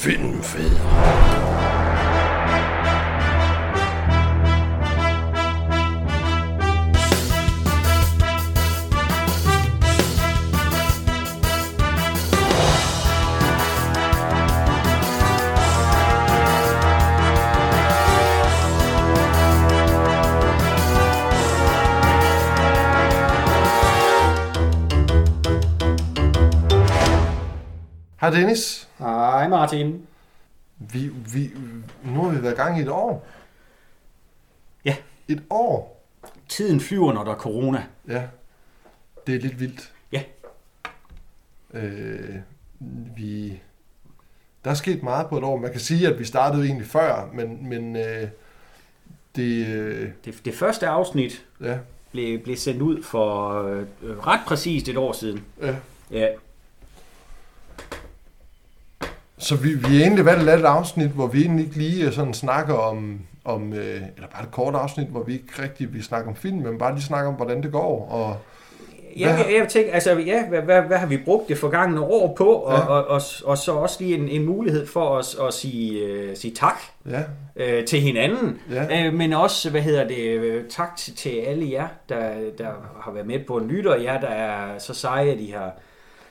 Filmfædre. Hej Dennis. Martin. Vi, vi, nu har vi været i gang i et år. Ja. Et år. Tiden flyver, når der er corona. Ja. Det er lidt vildt. Ja. Øh, vi, der er sket meget på et år. Man kan sige, at vi startede egentlig før, men, men øh, det, øh, Det, det første afsnit ja, blev, blev sendt ud for øh, ret præcist et år siden. ja. Ja, Så vi, vi har egentlig valgt et afsnit, hvor vi egentlig ikke lige øh, sådan snakker om, om øh, eller bare et kort afsnit, hvor vi ikke rigtig vil snakke om film, men bare lige snakke om, hvordan det går. Og, jeg, Hvad- jeg, jeg tænker, altså, ja, hvad, hvad, hvad har vi brugt det forgangne år på? Og, Ja. ja. og, og, og så også lige en, en mulighed for os at sige, øh, sige tak ja, øh, til hinanden. ja, Øh, men også, hvad hedder det, øh, tak til, til alle jer, der, der har været med på en lytter, og jer, der er så seje, at I har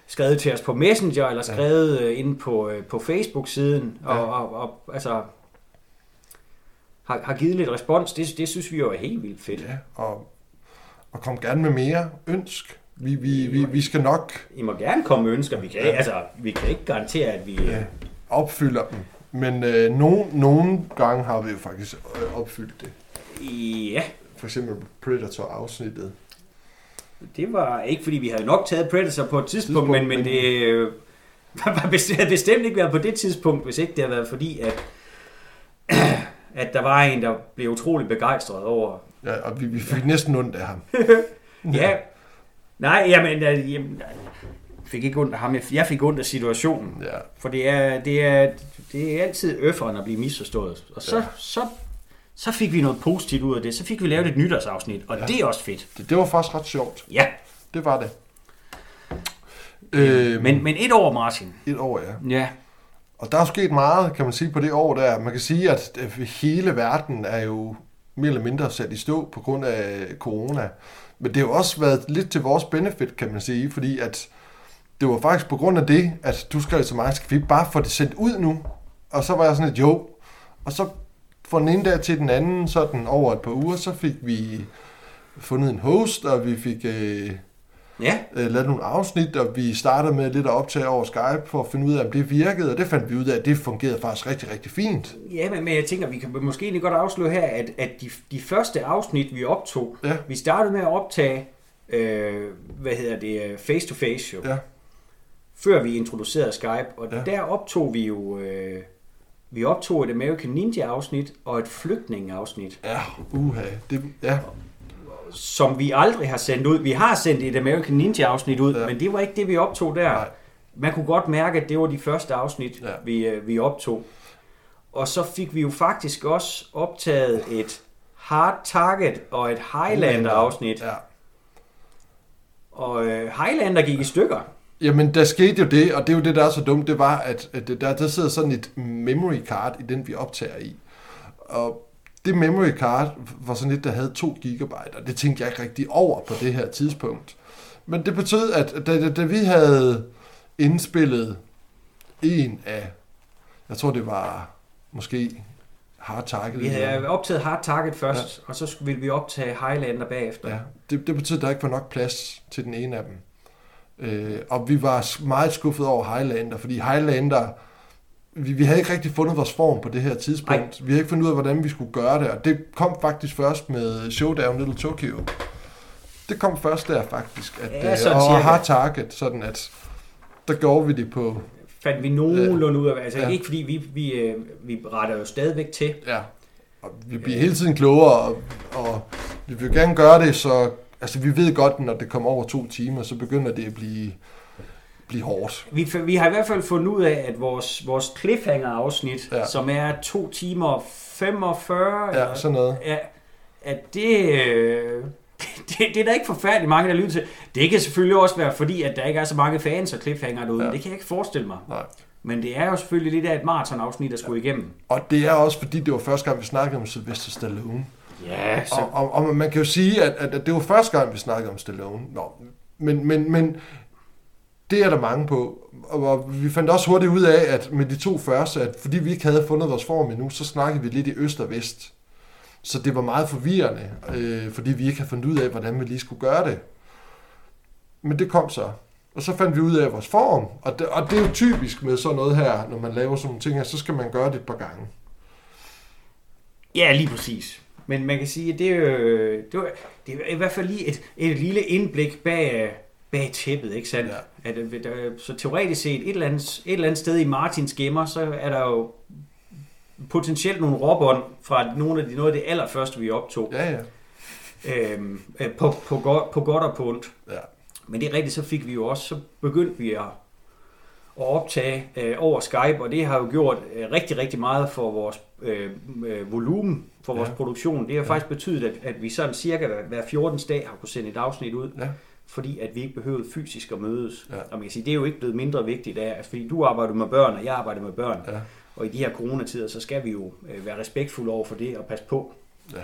skrevet til os på Messenger, eller skrevet ja. inde på, øh, på Facebook-siden, og, Ja. og, og altså har, har givet lidt respons. Det, det synes vi jo er helt vildt fedt. ja, og, og kom gerne med mere ønsk. Vi, vi, vi, vi skal nok I må gerne komme med ønsker. Vi kan, ja. altså, vi kan ikke garantere, at vi... ja, opfylde dem. Men øh, nogle, nogle gange har vi jo faktisk øh, opfyldt det. Ja, For eksempel Predator-afsnittet. Det var ikke, fordi vi havde nok taget Predator på et tidspunkt, men, men det øh, var bestemt, bestemt ikke været på det tidspunkt, hvis ikke det havde været fordi, at, at der var en, der blev utrolig begejstret over. Ja, og vi, vi fik næsten ondt af ham. Ja, nej, jamen, øh, jamen jeg fik ikke ondt af ham, jeg- fik ondt af situationen. Ja, For det er, det er, det er altid øfferen at blive misforstået. Og så, ja. så, så fik vi noget positivt ud af det. Så fik vi lavet et nytårsafsnit, og Ja. det er også fedt. det, det var faktisk ret sjovt. Ja, Det var det. Øh, men, men et år, Martin. Et år, ja. Ja, Og der er sket meget, kan man sige, på det år der. Man kan sige, at hele verden er jo mere eller mindre sat i stå på grund af corona. Men det har jo også været lidt til vores benefit, kan man sige, fordi at det var faktisk på grund af det, at du skrev til mig, skal vi bare få det sendt ud nu? Og så var jeg sådan et jo. Og så fra den ene dag til den anden, sådan over et par uger, så fik vi fundet en host, og vi fik øh, ja, øh, lavet nogle afsnit, og vi startede med lidt at optage over Skype for at finde ud af, om det virkede, og det fandt vi ud af, at det fungerede faktisk rigtig, rigtig fint. ja men, men jeg tænker, vi kan måske egentlig godt afsløre her, at, at de, de første afsnit, vi optog, Ja, vi startede med at optage, øh, hvad hedder det, øh, face-to-face jo, ja, før vi introducerede Skype, og ja. der optog vi jo, øh, vi optog et American Ninja afsnit og et flygtningeafsnit. ja, uha, det, ja, som vi aldrig har sendt ud. Vi har sendt et American Ninja afsnit ud, Ja. men det var ikke det, vi optog der. nej, Man kunne godt mærke, at det var de første afsnit, Ja. vi, øh, vi optog. Og så fik vi jo faktisk også optaget et Hard Target og et Highlander afsnit. Ja. Og øh, Highlander gik i stykker. Jamen, der skete jo det, og det er jo det, der er så dumt, det var, at, at der, der sidder sådan et memory card i den, vi optager i. Og det memory card var sådan et, der havde 2 gigabyte, og det tænkte jeg ikke rigtig over på det her tidspunkt. Men det betød, at da, da, da vi havde indspillet en af, jeg tror det var måske Hard Target. Vi havde optaget Hard Target først, ja. og så ville vi optage Highlander bagefter. Ja, det, det betød, at der ikke var nok plads til den ene af dem. Øh, og vi var meget skuffet over Highlander, fordi Highlander, vi, vi havde ikke rigtig fundet vores form på det her tidspunkt. Nej. Vi havde ikke fundet ud af, hvordan vi skulle gøre det, og det kom faktisk først med Showdown Little Tokyo. Det kom først der faktisk, at, Ja, øh, sådan og cirka. Hard Target, sådan at der gjorde vi det på, Fandt vi nogenlunde ud af, altså Ja. ikke fordi vi, vi, øh, vi retter jo stadigvæk til, ja, og vi bliver hele tiden klogere, og, og vi vil gerne gøre det, så altså vi ved godt, når det kommer over to timer, så begynder det at blive, blive hårdt. Vi, vi har i hvert fald fundet ud af, at vores, vores cliffhanger-afsnit, Ja. ja. som er 2 timer og 45, Ja, eller- sådan noget. ja, at det, øh, det, det er der ikke forfærdeligt mange, der lytter til. Det kan selvfølgelig også være fordi, at der ikke er så mange fans af cliffhanger derude. Ja. Ja. Det kan jeg ikke forestille mig. Nej. Men det er jo selvfølgelig lidt af et maratonafsnit, der skulle igennem. Og det er også, fordi det var første gang, vi snakkede om Sylvester Stallone. Ja, så... Og, og, og man kan jo sige, at, at, at det var første gang, vi snakkede om Stallone. Nå, men, men, men det er der mange på. Og vi fandt også hurtigt ud af, at med de to første, at fordi vi ikke havde fundet vores form endnu, så snakkede vi lidt i øst og vest. Så det var meget forvirrende, øh, fordi vi ikke havde fundet ud af, hvordan vi lige skulle gøre det. Men det kom så. Og så fandt vi ud af vores form. Og det, og det er jo typisk med sådan noget her, når man laver sådan nogle ting her, så skal man gøre det et par gange. Ja, lige præcis. Men man kan sige, at det er jo, det er, det er i hvert fald lige et, et lille indblik bag, bag tæppet, ikke sandt? Ja. At, der, så teoretisk set, et eller, andet, et eller andet sted i Martins gemmer, så er der jo potentielt nogle råbånd fra nogle af de, noget af det allerførste, vi optog. Ja, ja. Øhm, øh, på, på, godt, på godt og på ondt. Ja. Men det er rigtigt, så fik vi jo også, så begyndte vi at, at optage øh, over Skype, og det har jo gjort øh, rigtig, rigtig meget for vores øh, øh, volumen, for vores Ja. produktion. Det har Ja. faktisk betydet, at, at vi sådan cirka hver, hver 14. dag har kunne sende et afsnit ud, Ja. fordi at vi ikke behøvede fysisk at mødes. Ja. Og man kan sige, det er jo ikke blevet mindre vigtigt af, altså, fordi du arbejder med børn, og jeg arbejder med børn. Ja. Og i de her coronatider, så skal vi jo øh, være respektfulde over for det og passe på. Ja.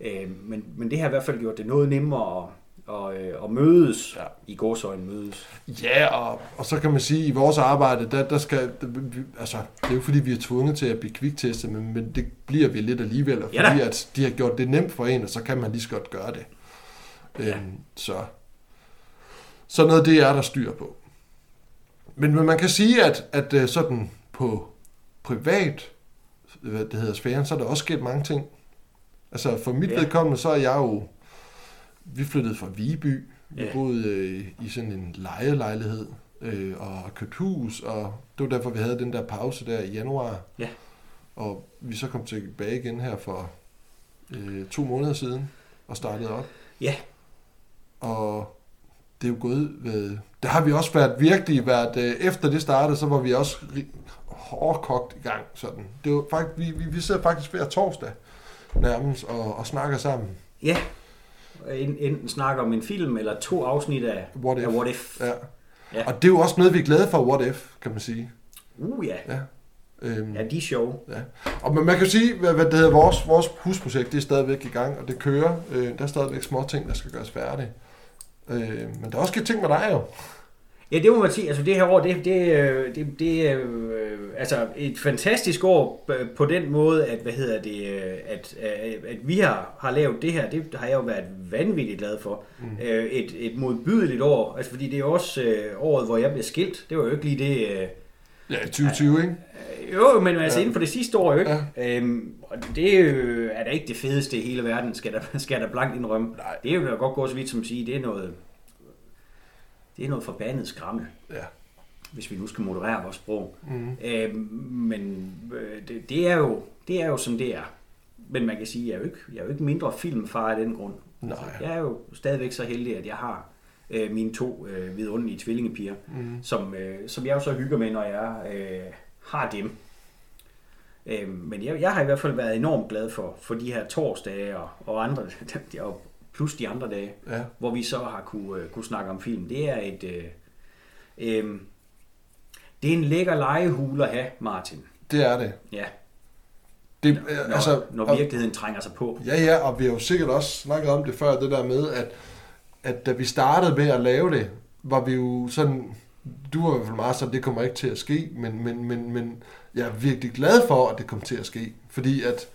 Øh, men, men det har i hvert fald gjort det noget nemmere at, øh, at mødes, Ja. i gåsøjne mødes. Ja, og, og så kan man sige, at i vores arbejde, der, der skal, der, vi- altså, det er jo fordi, vi er tvunget til at blive kviktestet, men, men det bliver vi lidt alligevel, og Ja da. fordi at de har gjort det nemt for en, og så kan man lige så godt gøre det. Ja. Øhm, så, så noget det er der styr på. Men, men man kan sige, at, at øh, sådan på privat, hvad det hedder sfæren, så er der også sket mange ting. Altså for mit Ja. ja. vedkommende, så er jeg jo, vi flyttede fra Viby, vi Ja. boede øh, i sådan en lejelejlighed øh, og har købt hus, og det var derfor, vi havde den der pause der i januar. Ja. Og vi så kom tilbage igen her for øh, to måneder siden og startede op. Ja. Og det er jo gået ved... Der har vi også været virkelig været... Øh, efter det startede, så var vi også hårdkogt i gang. Sådan. Det var faktisk, vi, vi, vi sidder faktisk hver torsdag nærmest og, og snakker sammen. Ja, enten snakke om en film, eller to afsnit af What if? af What If. Ja. Ja. ja. Og det er jo også noget, vi er glade for, What If, kan man sige. Uh ja, Ja. Øhm, ja de er sjove. Og man, man kan jo sige, hvad, hvad det hedder, vores, vores husprojekt, det er stadigvæk i gang, og det kører. Øh, der er stadigvæk små ting, der skal gøres færdige. Øh, men der er også ting med dig jo. Ja, det må man sige. Altså det her år, det, det, øh, det, det er øh, altså et fantastisk år øh, på den måde, at, hvad hedder det, øh, at, at, at vi har, har lavet det her, det har jeg jo været vanvittigt glad for. Mm. Et, et modbydeligt år, altså fordi det er også øh, året, hvor jeg blev skilt. Det var jo ikke lige det... Øh, Ja, i 2020, ikke? jo, men altså Ja. inden for det sidste år ikke. Ja. Øhm, og det øh, er da ikke det fedeste i hele verden, skal der, skal der blankt indrømme. Nej. Det er jo godt gå så vidt som at sige, det er noget, det er noget forbandet skrammel Ja. hvis vi nu skal moderere vores sprog. Mm. Øh, men øh, det, det, er jo, det er jo som det er. Men man kan sige, at jeg er jo ikke, jeg er jo ikke mindre filmfar af den grund. Nej. Jeg er jo stadigvæk så heldig, at jeg har øh, mine to øh, vidunderlige tvillingepiger, Mm. som, øh, som jeg jo så hygger med, når jeg øh, har dem. Øh, men jeg, jeg har i hvert fald været enormt glad for, for de her torsdage og, og andre, og plus de andre dage, Ja. hvor vi så har kunne, øh, kunne snakke om film. Det er et... Øh, øh, det er en lækker legehul at have, Martin. Det er det. Ja, det når, øh, altså, når og- virkeligheden trænger sig på. Ja, ja, og vi har jo sikkert også snakket om det før, det der med, at, at da vi startede med at lave det, var vi jo sådan, du var i hvert fald meget sådan, det kommer ikke til at ske, men, men, men, men jeg er virkelig glad for, at det kommer til at ske, fordi at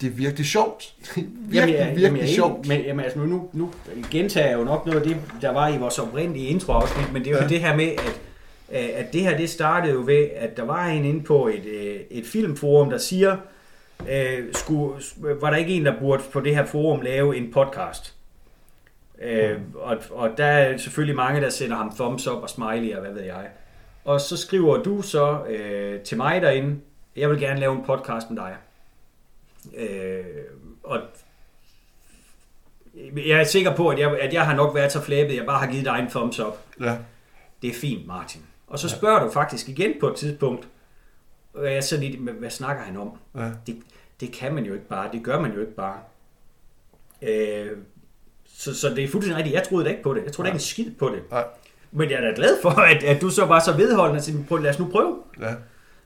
det er virkelig sjovt. virkelig, Jamen, jeg, virkelig jamen, jeg sjovt. enig, Men jamen, altså, nu, nu gentager jeg jo nok noget af det, der var i vores oprindelige introafsnit, men det er jo Ja. det her med, at, at det her det startede jo ved, at der var en inde på et, øh, et filmforum, der siger, øh, skulle, var der ikke en, der burde på det her forum lave en podcast? Øh, og, og der er selvfølgelig mange, der sender ham thumbs up og smiley og hvad ved jeg. Og så skriver du så øh, til mig derinde, jeg vil gerne lave en podcast med dig. Øh, og jeg er sikker på, at jeg, at jeg har nok været så flabet, at jeg bare har givet dig en thumbs up. Ja, Det er fint, Martin. Og så spørger du faktisk igen på et tidspunkt, og jeg er så lidt, "Men hvad snakker han om? ja, Det, det kan man jo ikke bare, det gør man jo ikke bare. Øh, så, så det er fuldstændig rigtigt, jeg troede da ikke på det. Jeg troede da ikke en skid på det. nej, Men jeg er da glad for, at, at du så var så vedholdende til, lad os nu prøve. Ja.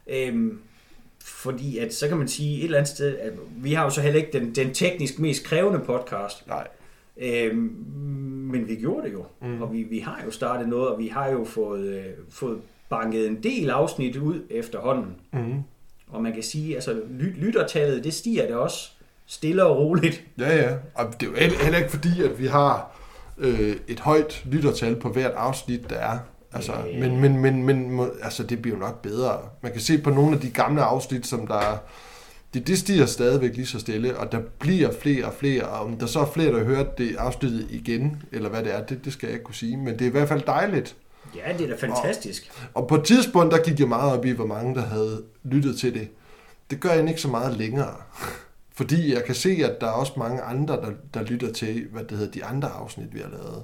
Øhm, fordi at, så kan man sige et eller andet sted, at vi har jo så heller ikke den, den teknisk mest krævende podcast. Nej. Øhm, men vi gjorde det jo, mm. og vi, vi har jo startet noget, og vi har jo fået, øh, fået banket en del afsnit ud efterhånden. Mm. Og man kan sige, altså ly- lyttertallet, det stiger det også stille og roligt. Ja, ja. Og det er jo heller heller ikke fordi, at vi har øh, et højt lyttertal på hvert afsnit, der er. Altså, Ja. men, men, men, men må- altså, det bliver jo nok bedre. Man kan se på nogle af de gamle afsnit, som der det, det stiger stadigvæk lige så stille, og der bliver flere og flere, og om der så er flere, der hører det afsnittet igen, eller hvad det er, det, det skal jeg ikke kunne sige, men det er i hvert fald dejligt. Ja, det er da fantastisk. Og på et tidspunkt, der gik jeg meget op i, hvor mange der havde lyttet til det. Det gør jeg ikke så meget længere. Fordi jeg kan se, at der er også mange andre, der, der lytter til, hvad det hedder, de andre afsnit, vi har lavet.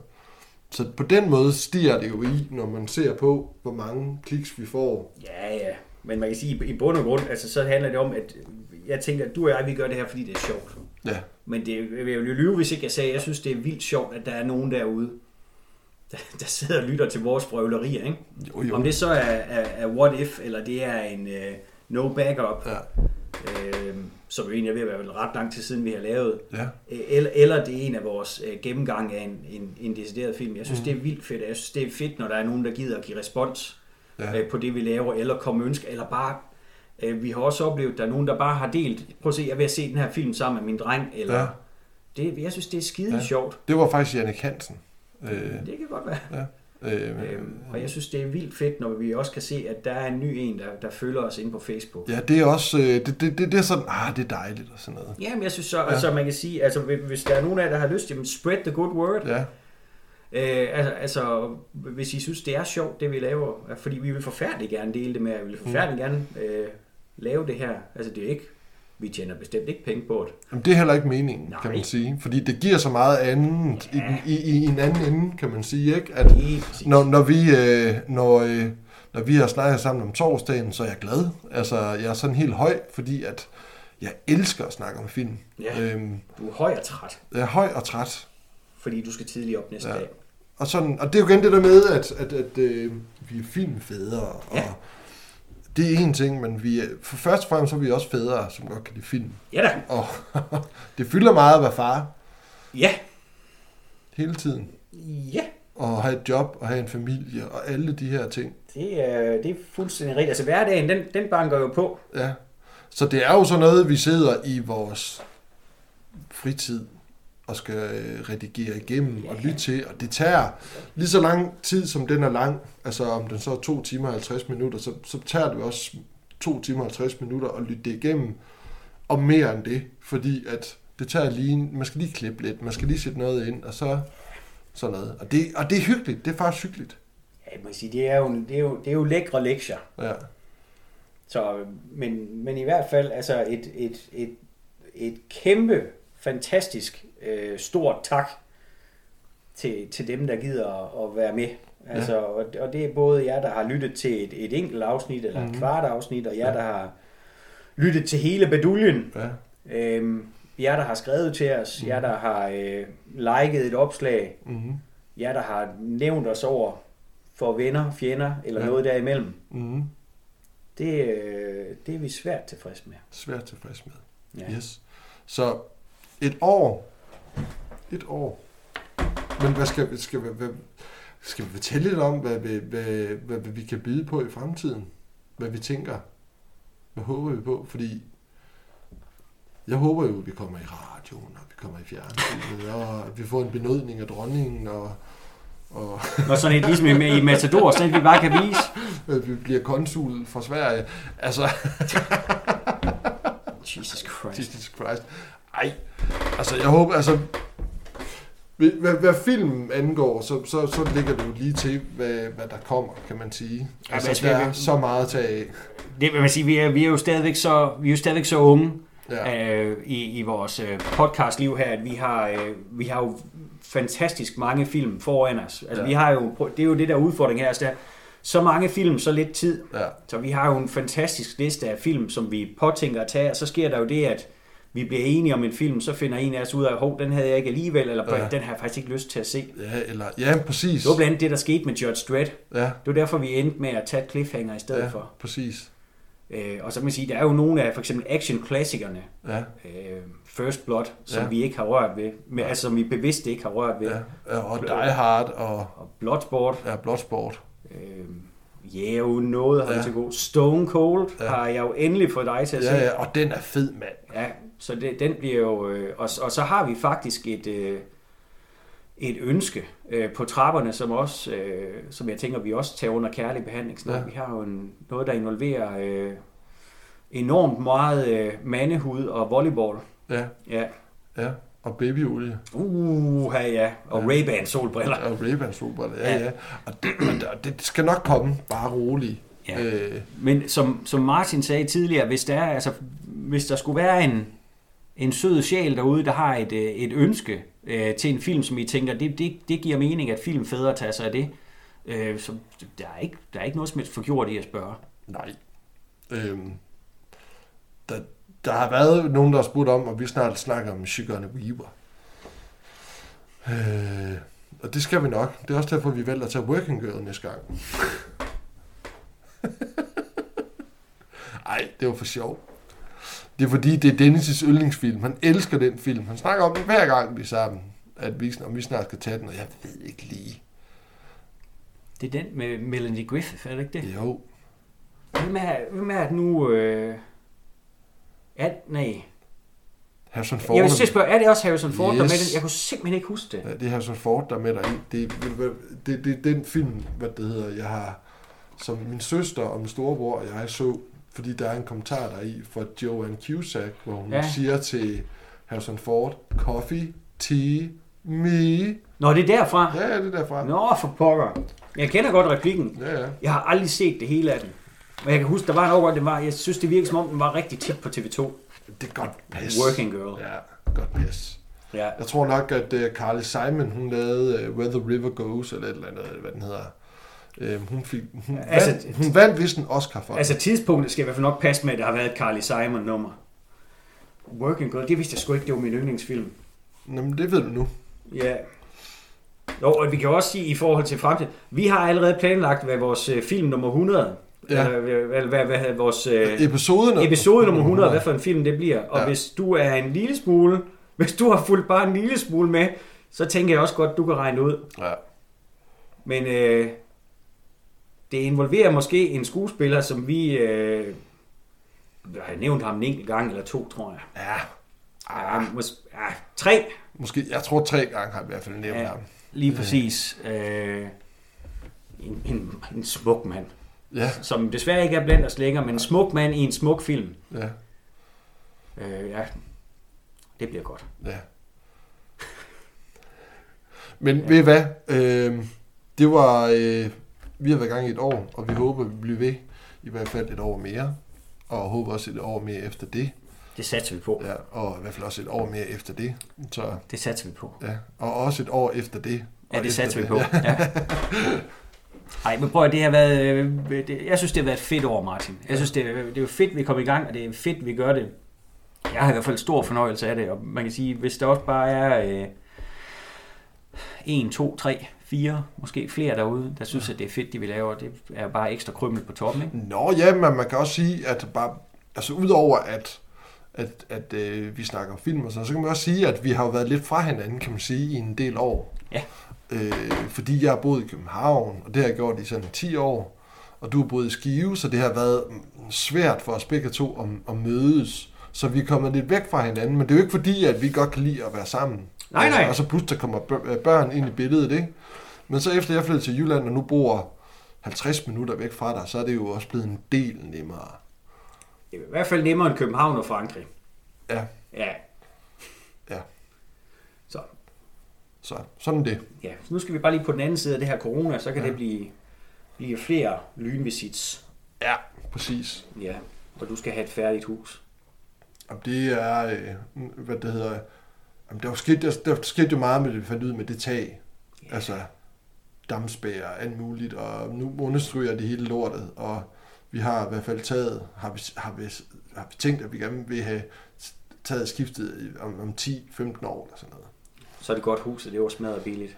Så på den måde stiger det jo i, når man ser på, hvor mange kliks vi får. Ja, ja. Men man kan sige, i bund og grund, altså, så handler det om, at jeg tænker, at du og jeg, vi gør det her, fordi det er sjovt. Ja, Men det, jeg vil jo lyve, hvis ikke jeg sagde, at jeg synes, det er vildt sjovt, at der er nogen derude, der, der sidder og lytter til vores brøvlerier. Ikke? jo jo. Om det så er, er, er what if, eller det er en uh, no backup, Ja, øh, som jo egentlig er ved at være ret lang tid siden, vi har lavet, ja, Øh, eller, eller det er en af vores øh, gennemgang af en, en, en decideret film. Jeg synes, mm. det er vildt fedt. Jeg synes, det er fedt, når der er nogen, der gider at give respons ja. ja. øh, på det, vi laver, eller komme ønsker, eller bare... Øh, vi har også oplevet, at der er nogen, der bare har delt... Prøv at se, jeg vil se den her film sammen med min dreng, eller... Ja. Ja. Det, jeg synes, det er skide Ja. ja. sjovt. Det var faktisk Jannik Hansen. Øh, Det kan godt være. øh, Øhm, og jeg synes, det er vildt fedt, når vi også kan se, at der er en ny en, der, der følger os inde på Facebook. ja, det er også, øh, det, det, det, det er sådan, ah, det er dejligt og sådan noget. Jamen, jeg synes så, Ja. ja. altså man kan sige, altså hvis der er nogen af jer, der har lyst, jamen spread the good word. Ja, Øh, altså, altså, hvis I synes, det er sjovt, det vi laver, fordi vi vil forfærdeligt gerne dele det med jer, vi vil forfærdeligt gerne øh, lave det her. Altså, det er ikke, vi tjener bestemt ikke penge på det. Jamen, det er heller ikke meningen, Nej. kan man sige. Fordi det giver så meget andet Ja. i, i, i en anden ende, kan man sige. Ikke? At når, når, vi, øh, når, øh, når vi har snakket sammen om torsdagen, så er jeg glad. Altså, jeg er sådan helt høj, fordi at jeg elsker at snakke om film. Ja. Øhm, Du er høj og træt, jeg er høj og træt. fordi du skal tidligt op næste Ja. dag. Og, sådan, og det er jo igen det der med, at, at, at øh, vi er filmfædre. Og Ja. Det er en ting, men vi for først og fremmest så er vi også fædre, som godt kan lide film. Ja da. Og det fylder meget at være far Ja. hele tiden. Ja. Og have et job og have en familie og alle de her ting. Det er, det er fuldstændig rigtigt. Altså hverdagen, den, den banker jo på. Ja. Så det er jo sådan noget, vi sidder i vores fritid og skal øh, redigere igennem og lytte til, og det tager lige så lang tid, som den er lang, altså om den så er 2 timer og 50 minutter, så, så tager det også 2 timer og 50 minutter at lytte det igennem, og mere end det, fordi at det tager lige, man skal lige klippe lidt, man skal lige sætte noget ind, og så sådan noget. Og det, og det er hyggeligt, det er faktisk hyggeligt. Ja, man kan sige, det er jo, det er jo, det er jo lækre lektier. Ja, Så, men, men i hvert fald altså et, et, et, et kæmpe, fantastisk, øh, stort tak til, til dem, der gider at, at være med. Altså, ja. og, og det er både jer, der har lyttet til et, et enkelt afsnit, eller Mhm. et kvart afsnit, og jer, Ja. der har lyttet til hele baduljen. ja, Øhm, jer, der har skrevet til os, Mhm. jer, der har øh, liket et opslag, mm-hmm. jer, der har nævnt os over for venner, fjender, eller ja. noget derimellem. Mm-hmm. Det, øh, det er vi svært tilfreds med. svært tilfreds med. Ja. Yes. Så et år. Et år. Men hvad skal, skal, vi, hvad, skal vi fortælle lidt om, hvad, vi- hvad, hvad, hvad vi kan byde på i fremtiden? Hvad vi tænker? Hvad håber vi på? Fordi jeg håber jo, at vi kommer i radioen, og vi kommer i fjernsynet, og at vi får en benådning af dronningen, og, og Og sådan et ligesom i, i Matador, sådan et vi bare kan vise. at vi bliver konsul for Sverige. Altså, Jesus Christ. Jesus Christ. Ej, altså jeg håber, altså... Hvad, hvad, filmen angår, så, så, så ligger det jo lige til, hvad, hvad der kommer, kan man sige. Ja, Altså, altså, der er så meget at tage af. Det vil man sige, vi er, vi er jo stadigvæk så, vi er jo stadigvæk så unge Ja. øh, i, i vores øh, podcastliv her, at vi har, øh, vi har jo fantastisk mange film foran os. Altså, Ja. vi har jo, det er jo det der udfordring her, altså, der er så mange film, så lidt tid. ja. Så vi har jo en fantastisk liste af film, som vi påtænker at tage, og så sker der jo det, at vi bliver enige om en film, så finder en af os ud af, hov, den havde jeg ikke alligevel, eller Ja. ja. den har jeg faktisk ikke lyst til at se. Ja, eller, ja, præcis. Det var blandt andet det, der skete med Judge Dredd. Ja, Det var derfor, vi endte med at tage cliffhanger i stedet ja, for. præcis. Øh, og så kan man sige, der er jo nogle af for eksempel action-klassikerne, Ja, øh, First Blood, som Ja. vi ikke har rørt ved, men, altså som vi bevidst ikke har rørt ved. ja. ja og Die Hard og Og Bloodsport, ja, Bloodsport. øh, ja, jo noget har Ja. ja. til god. Stone Cold Ja. ja. har jeg jo endelig fået dig til at se. Ja, ja, og den er fed, mand. Ja, så det, den bliver jo... Øh, og, og så har vi faktisk et, øh, et ønske øh, på trapperne, som også, øh, som jeg tænker, vi også tager under kærlig behandling. Ja. Ja. Vi har jo en, noget, der involverer øh, enormt meget øh, mandehud og volleyball. Ja, Ja. ja. Og babyolie. Uh, ja. Og Ja. Ray-Ban solbriller. Og Ray-Ban solbriller. Ja, Ja. ja. Og det, det skal nok komme, bare roligt. Ja. Øh, Men som, som Martin sagde tidligere, hvis der, er, altså, hvis der skulle være en, en sød sjæl derude, der har et, øh, et ønske øh, til en film, som I tænker, det, det, det giver mening, at filmfædre tager sig af det, øh, så der er, ikke, der er ikke noget som helst forgjort i at spørge. nej. Øhm, der, der har været nogen, der har spurgt om, og vi snart snakker om Sigourney Weaver. Øh, og det skal vi nok. Det er også derfor, vi vælger at tage Working Girl næste gang. Ej, det var for sjovt. Det er fordi, det er Dennis' yndlingsfilm. Han elsker den film. Han snakker om den hver gang, vi er sammen. At vi, om vi snart skal tage den, og jeg ved ikke lige. Det er den med Melanie Griffith, er det ikke det? Jo, Hvem er, hvem er det nu? Øh, er, nej. Harrison Ford. Jeg vil sige spørge, er det også Harrison Ford, yes. der er med den? Jeg kunne simpelthen ikke huske det. Ja, det er Harrison Ford, der er med dig. Det, det, det, det er den film, hvad det hedder, jeg har, som min søster og min storebror og jeg så, fordi der er en kommentar der i fra Joanne Cusack, hvor hun ja. Siger til Harrison Ford, coffee, tea, me. Nå, det er derfra. Ja, det er derfra. Nå, for pokker. Jeg kender godt replikken. Ja, ja. Jeg har aldrig set det hele af den. Men jeg kan huske, der var en hvor det var, jeg synes, det virkede som om, den var rigtig tit på TV2. Det er godt pis. Working Girl. Ja, godt pis. Ja. Jeg tror nok, at uh, Carly Simon, hun lavede uh, Where the River Goes, eller et eller andet, hvad den hedder. Uh, hun, fik, hun, Altså, vandt, hun vandt vist en Oscar for Altså tidspunktet skal i hvert fald nok passe med, at der har været et Carly Simon nummer. Working Girl, det vidste jeg sgu ikke, det var min yndlingsfilm. Jamen, det ved du nu. Ja. Jo, og vi kan også sige i forhold til fremtiden, vi har allerede planlagt, hvad vores øh, film nummer 100, Ja. eller hvad, hvad, hvad, hvad vores øh, Episoden episode nummer 100, hvad for en film det bliver. Og ja. hvis du er en lille smule, hvis du har fulgt bare en lille smule med, så tænker jeg også godt, du kan regne ud. Ja. Men øh, det involverer måske en skuespiller, som vi øh, jeg har nævnt ham en enkelt gang eller to, tror jeg. Ja. Ja, mås- ja, tre, Måske, jeg tror tre gange har jeg i hvert fald nævnt Ja. ham. lige præcis. Øh, en, en, en smuk mand, Ja, som desværre ikke er blandt os længere, men en smuk mand i en smuk film. ja, Øh, ja, det bliver godt. ja. Men ja. ved I hvad? Øh, det var... Øh, vi har været i gang i et år, og vi håber, vi bliver ved i hvert fald et år mere. Og håber også et år mere efter det. Det satser vi på. Ja, og i hvert fald også et år mere efter det. Så, Det satser vi på. ja. Og også et år efter det. Ja, det satser vi på. Ja. Ej, men prøv at det har været... øh, Det, jeg synes, det har været et fedt år, Martin. Jeg synes, det, er- det er fedt, vi kommer i gang, og det er fedt, vi gør det. Jeg har i hvert fald stor fornøjelse af det, og man kan sige, hvis der også bare er øh, 1, 2, 3, 4, måske flere derude, der synes, at det er fedt, det vi laver, det er bare ekstra krymmel på toppen, ikke? Nå ja, men man kan også sige, at bare, altså udover at, at, at øh, vi snakker om film og sådan, så kan man også sige, at vi har jo været lidt fra hinanden, kan man sige, i en del år. Ja. Øh, fordi jeg har boet i København, og det har jeg gjort i sådan 10 år, og du har boet i Skive, så det har været svært for os begge to at, at mødes. Så vi er kommet lidt væk fra hinanden, men det er jo ikke fordi, at vi godt kan lide at være sammen. Nej, nej. Og så pludselig kommer øh, børn ind i billedet, ikke? Men så efter jeg flyttede til Jylland, og nu bor 50 minutter væk fra dig, så er det jo også blevet en del nemmere. Det er i hvert fald nemmere end København og Frankrig. Ja, Ja. Ja. Så, så sådan det. ja. Så nu skal vi bare lige på den anden side af det her corona, så kan Ja. ja. det blive, blive flere lynvisits. Ja, præcis. Ja, og du skal have et færdigt hus. Og det er, øh, hvad det hedder, jamen, der, var sket, der, der skete jo meget med det, vi fandt ud med det tag. Ja. Altså, dammspærer og alt muligt, og nu understryger det hele lortet, og vi har i hvert fald taget, har vi, har vi, har vi tænkt, at vi gerne vil have taget skiftet om, om 10-15 år eller sådan noget. Så er det godt hus, og det var smadret billigt.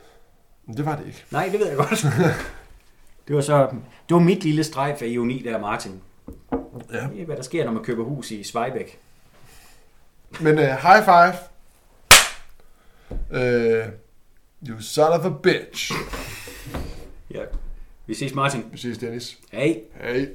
Men det var det ikke. Nej, det ved jeg godt. det var så det var mit lille strejf af ironi der, Martin. Ja. Det er, hvad der sker, når man køber hus i Svejbæk. Men uh, high five. Uh, you son of a bitch. Ja. Vi ses, Martin. Vi ses, Dennis. Hej. Hej.